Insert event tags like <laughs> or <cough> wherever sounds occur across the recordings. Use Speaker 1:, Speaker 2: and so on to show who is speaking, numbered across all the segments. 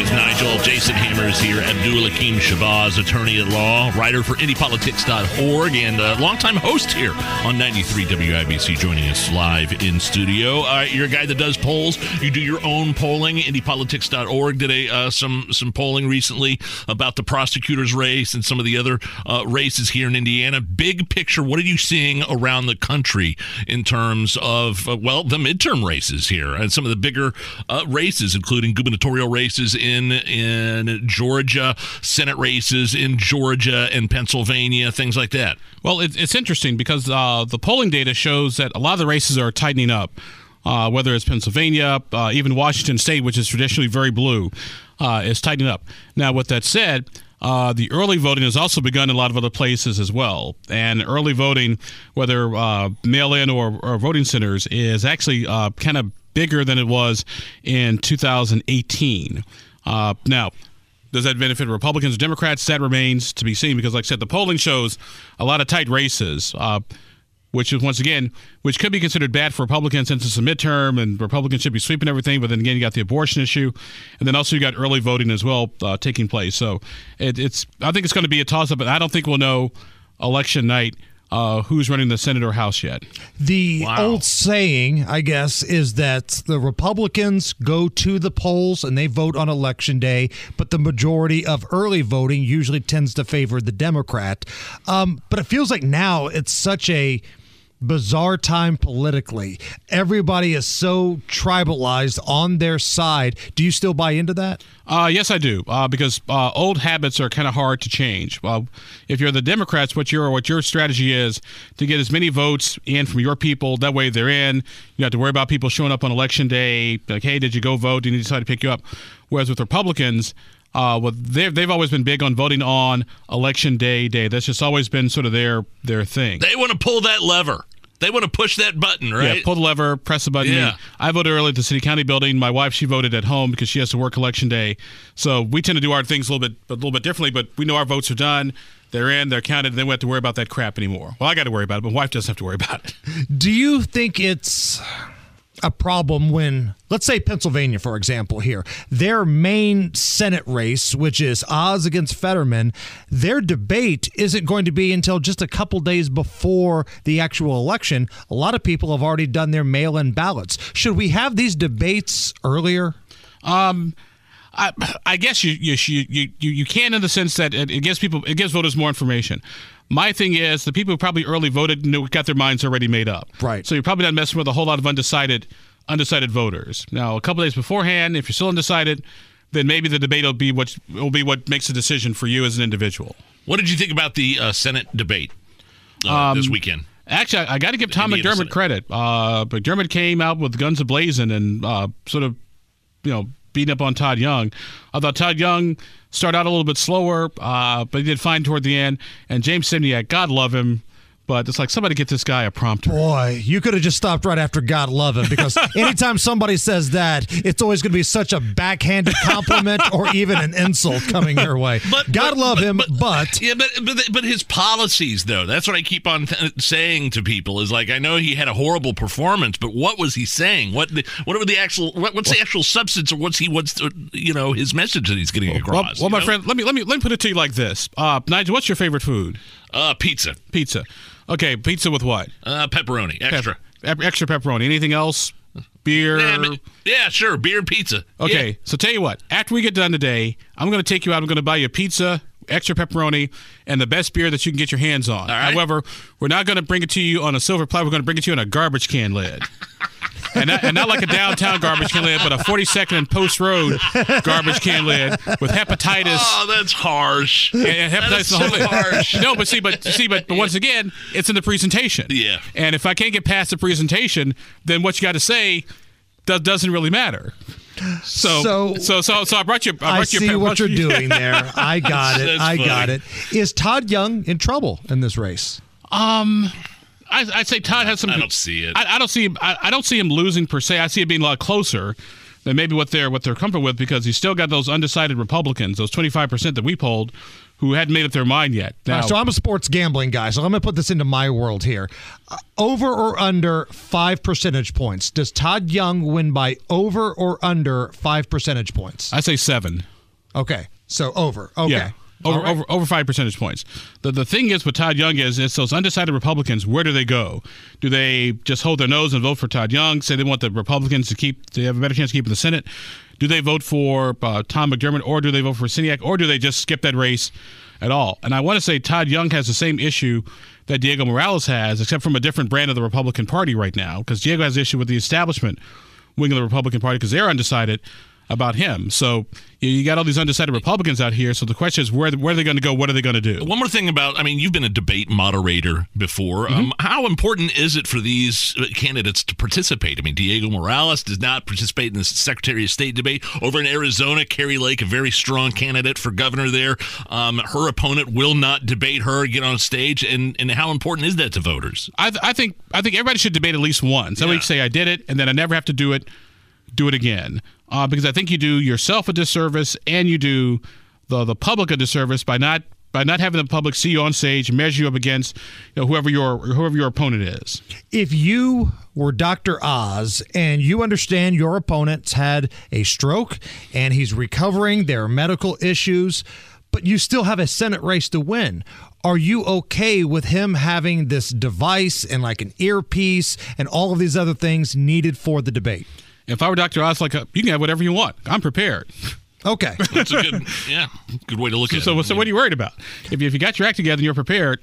Speaker 1: Name is Nigel. Jason Hammers here. Abdul Hakim Shabazz, attorney at law, writer for IndyPolitics.org, and a longtime host here on 93 WIBC, joining us live in studio. Uh, you're a guy that does polls. You do your own polling. IndyPolitics.org did a uh, some some polling recently about the prosecutor's race and some of the other uh, races here in Indiana. Big picture, what are you seeing around the country in terms of uh, well the midterm races here and some of the bigger uh, races, including gubernatorial races in in Georgia, Senate races in Georgia and Pennsylvania, things like that.
Speaker 2: Well, it, it's interesting because uh, the polling data shows that a lot of the races are tightening up. Uh, whether it's Pennsylvania, uh, even Washington State, which is traditionally very blue, uh, is tightening up. Now, with that said, uh, the early voting has also begun in a lot of other places as well. And early voting, whether uh, mail in or, or, voting centers, is actually uh, kind of bigger than it was in 2018. Uh, now, does that benefit Republicans or Democrats? That remains to be seen because, like I said, the polling shows a lot of tight races. Uh, which is once again, which could be considered bad for Republicans since it's a midterm and Republicans should be sweeping everything. But then again, you got the abortion issue, and then also you got early voting as well uh, taking place. So it, it's I think it's going to be a toss up, but I don't think we'll know election night uh, who's running the Senate or House yet.
Speaker 3: The wow. old saying, I guess, is that the Republicans go to the polls and they vote on election day, but the majority of early voting usually tends to favor the Democrat. Um, but it feels like now it's such a bizarre time politically. Everybody is so tribalized on their side. Do you still buy into that?
Speaker 2: Uh, yes, I do. Uh, because uh, old habits are kind of hard to change. Well, if you're the Democrats, what your what your strategy is to get as many votes in from your people. That way, they're in. You have to worry about people showing up on election day. Like, hey, did you go vote? Did you decide to pick you up? Whereas with Republicans. Uh, well, they've, they've always been big on voting on election day day. That's just always been sort of their their thing.
Speaker 1: They want to pull that lever. They want to push that button, right?
Speaker 2: Yeah, pull the lever, press the button. Yeah. I voted early at the city county building. My wife, she voted at home because she has to work election day. So we tend to do our things a little bit, a little bit differently. But we know our votes are done. They're in. They're counted. And then we have to worry about that crap anymore. Well, I got to worry about it, but my wife doesn't have to worry about it.
Speaker 3: Do you think it's a problem when, let's say Pennsylvania, for example, here, their main Senate race, which is Oz against Fetterman, their debate isn't going to be until just a couple days before the actual election. A lot of people have already done their mail in ballots. Should we have these debates earlier?
Speaker 2: Um, I, I guess you, you you you you can in the sense that it, it gives people it gives voters more information. My thing is the people who probably early voted know, got their minds already made up.
Speaker 3: Right.
Speaker 2: So you're probably not messing with a whole lot of undecided undecided voters. Now, a couple days beforehand, if you're still undecided, then maybe the debate will be what will be what makes a decision for you as an individual.
Speaker 1: What did you think about the uh, Senate debate uh, um, this weekend?
Speaker 2: Actually, I, I got to give Tom Indiana McDermott Senate. credit. Uh, McDermott came out with guns ablazing and uh, sort of, you know, beating up on Todd Young. I thought Todd Young started out a little bit slower, uh, but he did fine toward the end. And James Sceniak, God love him, but it's like somebody get this guy a prompter.
Speaker 3: Boy, you could have just stopped right after God love him because <laughs> anytime somebody says that, it's always going to be such a backhanded compliment or even an insult coming your way. <laughs> But, God but, love but, him, but, but,
Speaker 1: yeah, but, but but his policies though, that's what I keep on th- saying to people is like I know he had a horrible performance, but what was he saying? What the, what were the actual what, what's the actual substance or what's he what's you know his message that he's getting across?
Speaker 2: Well, well my
Speaker 1: know?
Speaker 2: friend, let me let me let me put it to you like this, uh, Nigel. What's your favorite food?
Speaker 1: Uh, pizza.
Speaker 2: Pizza. Okay, pizza with what?
Speaker 1: Uh, pepperoni, extra.
Speaker 2: Pep- extra pepperoni. Anything else? Beer?
Speaker 1: Yeah, yeah, sure. Beer, and pizza.
Speaker 2: Okay,
Speaker 1: yeah.
Speaker 2: so tell you what. After we get done today, I'm going to take you out. I'm going to buy you a pizza, extra pepperoni, and the best beer that you can get your hands on. However, we're not going to bring it to you on a silver platter. We're going to bring it to you on a garbage can lid <laughs> and not, and not like a downtown garbage can lid, but a 42nd and Post Road garbage can lid with hepatitis.
Speaker 1: Oh, that's harsh.
Speaker 2: And, and hepatitis
Speaker 1: so the whole harsh.
Speaker 2: No, but see, but see, but, but once again, it's in the presentation.
Speaker 1: Yeah.
Speaker 2: And if I can't get past the presentation, then what you got to say does, doesn't really matter. So,
Speaker 3: So-
Speaker 2: so, so, so, I brought you. I,
Speaker 3: I
Speaker 2: brought you,
Speaker 3: see
Speaker 2: I
Speaker 3: what you're
Speaker 2: you-
Speaker 3: doing there. I got <laughs> it.
Speaker 1: That's
Speaker 3: I got
Speaker 1: funny.
Speaker 3: it. Is Todd Young in trouble in this race?
Speaker 2: Um, I, I'd say Todd has some.
Speaker 1: I don't see it.
Speaker 2: I, I don't see. him- I, I don't see him losing per se. I see it being a lot closer than maybe what they're what they're comfortable with because he's still got those undecided Republicans, those 25 percent that we polled, who hadn't made up their mind yet. Now,
Speaker 3: right, so I'm a sports gambling guy, so I'm going to put this into my world here. Uh, over or under five percentage points? Does Todd Young win by over or under five percentage points?
Speaker 2: I say seven.
Speaker 3: Okay, so over. Okay.
Speaker 2: Yeah. Over,
Speaker 3: right.
Speaker 2: over over five percentage points. The the thing is with Todd Young is it's those undecided Republicans. Where do they go? Do they just hold their nose and vote for Todd Young? Say they want the Republicans to keep they have a better chance of keeping the Senate. Do they vote for uh, Tom McDermott or do they vote for Sceniak or do they just skip that race at all? And I want to say Todd Young has the same issue that Diego Morales has, except from a different brand of the Republican Party right now. Because Diego has issue with the establishment wing of the Republican Party because they're undecided about him. So you, you got all these undecided Republicans out here. So the question is, where where are they going to go? What are they going to do?
Speaker 1: One more thing about, I mean, you've been a debate moderator before. Um, how important is it for these uh, candidates to participate? I mean, Diego Morales does not participate in the Secretary of State debate. Over in Arizona, Kari Lake, a very strong candidate for governor there, um, her opponent will not debate her, get on stage. And, and how important is that to voters?
Speaker 2: I, th- I think I think everybody should debate at least once. Somebody
Speaker 1: Yeah.
Speaker 2: say I did it, and then I never have to do it. Do it again, uh, because I think you do yourself a disservice, and you do the the public a disservice by not by not having the public see you on stage, measure you up against you know, whoever your whoever your opponent is.
Speaker 3: if you were Dr. Oz and you understand your opponent's had a stroke and he's recovering, there are medical issues, but you still have a Senate race to win. Are you okay with him having this device and like an earpiece and all of these other things needed for the debate?
Speaker 2: If I were Dr. Oz, like uh, you can have whatever you want. I'm prepared.
Speaker 3: Okay. <laughs>
Speaker 1: That's a good, <laughs> yeah, good way to look at
Speaker 2: So,
Speaker 1: it.
Speaker 2: so what are you worried about? If you, if you got your act together and you're prepared,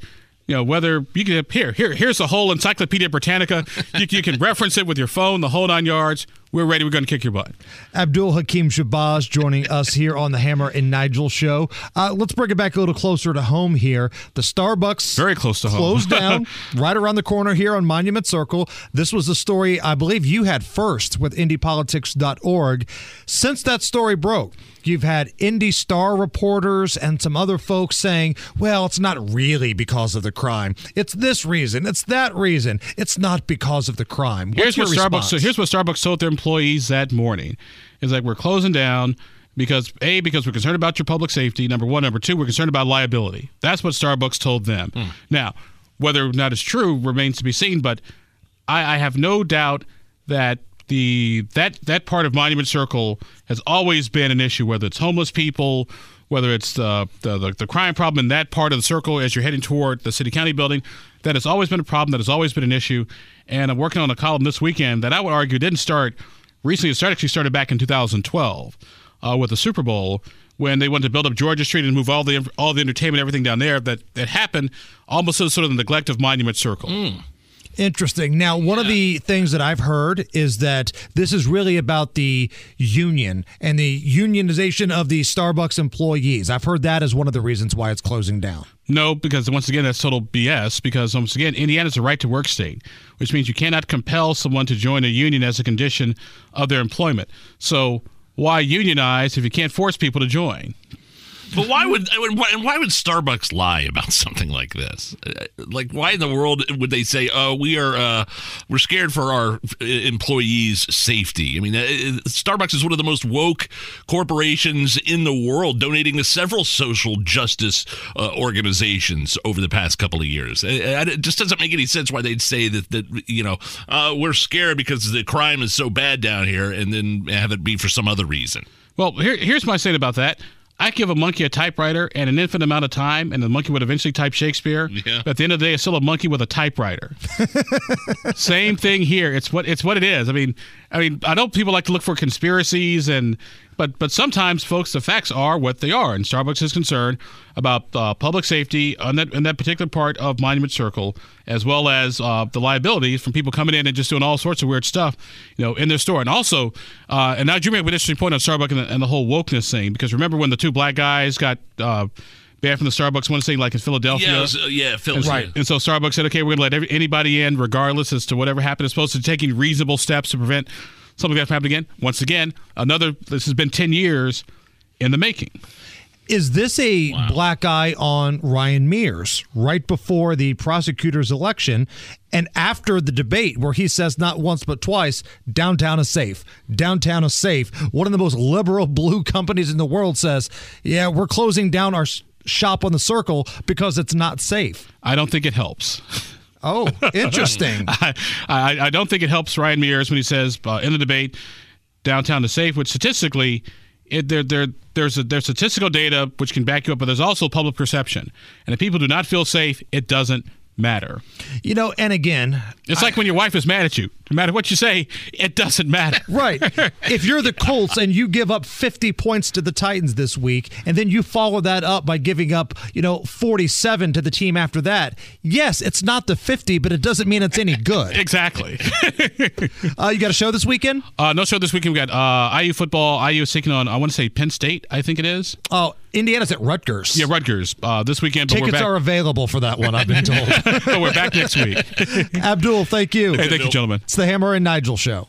Speaker 2: you know whether you can here here here's a whole Encyclopedia Britannica. you, you can reference it with your phone, the whole nine yards. We're ready. We're going to kick your butt.
Speaker 3: Abdul Hakim Shabazz joining us here on the Hammer and Nigel show. Uh, let's bring it back a little closer to home here. The Starbucks
Speaker 2: Very close to home.
Speaker 3: closed <laughs> down right around the corner here on Monument Circle. This was a story I believe you had first with IndyPolitics.org. Since that story broke, you've had Indy Star reporters and some other folks saying, well, it's not really because of the crime. It's this reason. It's that reason. It's not because of the crime. What's
Speaker 2: here's
Speaker 3: your
Speaker 2: what Starbucks. So here's what Starbucks told their employees that morning. Is like we're closing down because a because we're concerned about your public safety. Number one. Number two, we're concerned about liability. That's what Starbucks told them. Hmm. Now, whether or not it's true remains to be seen. But I, I have no doubt that the that that part of Monument Circle has always been an issue. Whether it's homeless people. Whether it's the, the, the, the crime problem in that part of the circle as you're heading toward the city county building, that has always been a problem, that has always been an issue. And I'm working on a column this weekend that I would argue didn't start recently. It started actually started back in 2012 uh, with the Super Bowl when they wanted to build up Georgia Street and move all the all the entertainment, everything down there. That that happened almost as sort of the neglect of Monument Circle.
Speaker 3: Interesting. Now, one of the things that I've heard is that this is really about the union and the unionization of the Starbucks employees. I've heard that as one of the reasons why it's closing down.
Speaker 2: No, because once again, that's total BS. Because once again, Indiana's a right to work state, which means you cannot compel someone to join a union as a condition of their employment. So why unionize if you can't force people to join?
Speaker 1: But why would and why, why would Starbucks lie about something like this? Uh, Like, why in the world would they say, "Oh, we are uh, we're scared for our uh, employees' safety"? I mean, uh, Starbucks is one of the most woke corporations in the world, donating to several social justice uh, organizations over the past couple of years. Uh, It just doesn't make any sense why they'd say that that you know uh, we're scared because the crime is so bad down here, and then have it be for some other reason.
Speaker 2: Well, here, here's my saying about that. I give a monkey a typewriter and an infinite amount of time, and the monkey would eventually type Shakespeare.
Speaker 1: Yeah.
Speaker 2: But at the end of the day, it's still a monkey with a typewriter. <laughs> Same thing here. It's what it's what it is. I mean, I mean, I know people like to look for conspiracies, and but but sometimes, folks, the facts are what they are. And Starbucks is concerned about uh, public safety on that in that particular part of Monument Circle, as well as uh, the liabilities from people coming in and just doing all sorts of weird stuff, you know, in their store. And also, uh, and now you make an interesting point on Starbucks and the, and the whole wokeness thing, because remember when the two black guys got uh, banned from the Starbucks one thing, like in Philadelphia.
Speaker 1: Yeah, was, uh, yeah, Phil.
Speaker 2: Right. And so Starbucks said, okay, we're going to let every, anybody in, regardless as to whatever happened. It's supposed to taking reasonable steps to prevent something like that from happening again. Once again, another. This has been ten years in the making.
Speaker 3: Is this a black eye on Ryan Mears right before the prosecutor's election and after the debate where he says not once but twice, downtown is safe. Downtown is safe. One of the most liberal <laughs> blue companies in the world says, yeah, we're closing down our s- shop on the circle because it's not safe.
Speaker 2: I don't think it helps.
Speaker 3: Oh, interesting. <laughs>
Speaker 2: I, I, I don't think it helps Ryan Mears when he says uh, in the debate, downtown is safe, which statistically, it, there, there, there's a, there's statistical data which can back you up, but there's also public perception. And if people do not feel safe, it doesn't matter.
Speaker 3: you know, and again,
Speaker 2: It's like when your wife is mad at you. No matter what you say, it doesn't matter. <laughs>
Speaker 3: Right. if you're the Colts and you give up 50 points to the Titans this week, and then you follow that up by giving up, you know, 47 to the team after that, yes, it's not the 50, but it doesn't mean it's any good. <laughs>
Speaker 2: Exactly. <laughs>
Speaker 3: Uh, you got a show this weekend?
Speaker 2: Uh, no show this weekend. We got uh, IU football. IU is taking on, I want to say Penn State, I think it is.
Speaker 3: Oh, Indiana's at Rutgers.
Speaker 2: Yeah, Rutgers uh, this weekend. But
Speaker 3: Tickets
Speaker 2: we're back,
Speaker 3: are available for that one, I've been <laughs> told.
Speaker 2: but we're back next week.
Speaker 3: Abdul, thank you.
Speaker 2: Hey, thank you, gentlemen.
Speaker 3: It's the Hammer and Nigel show.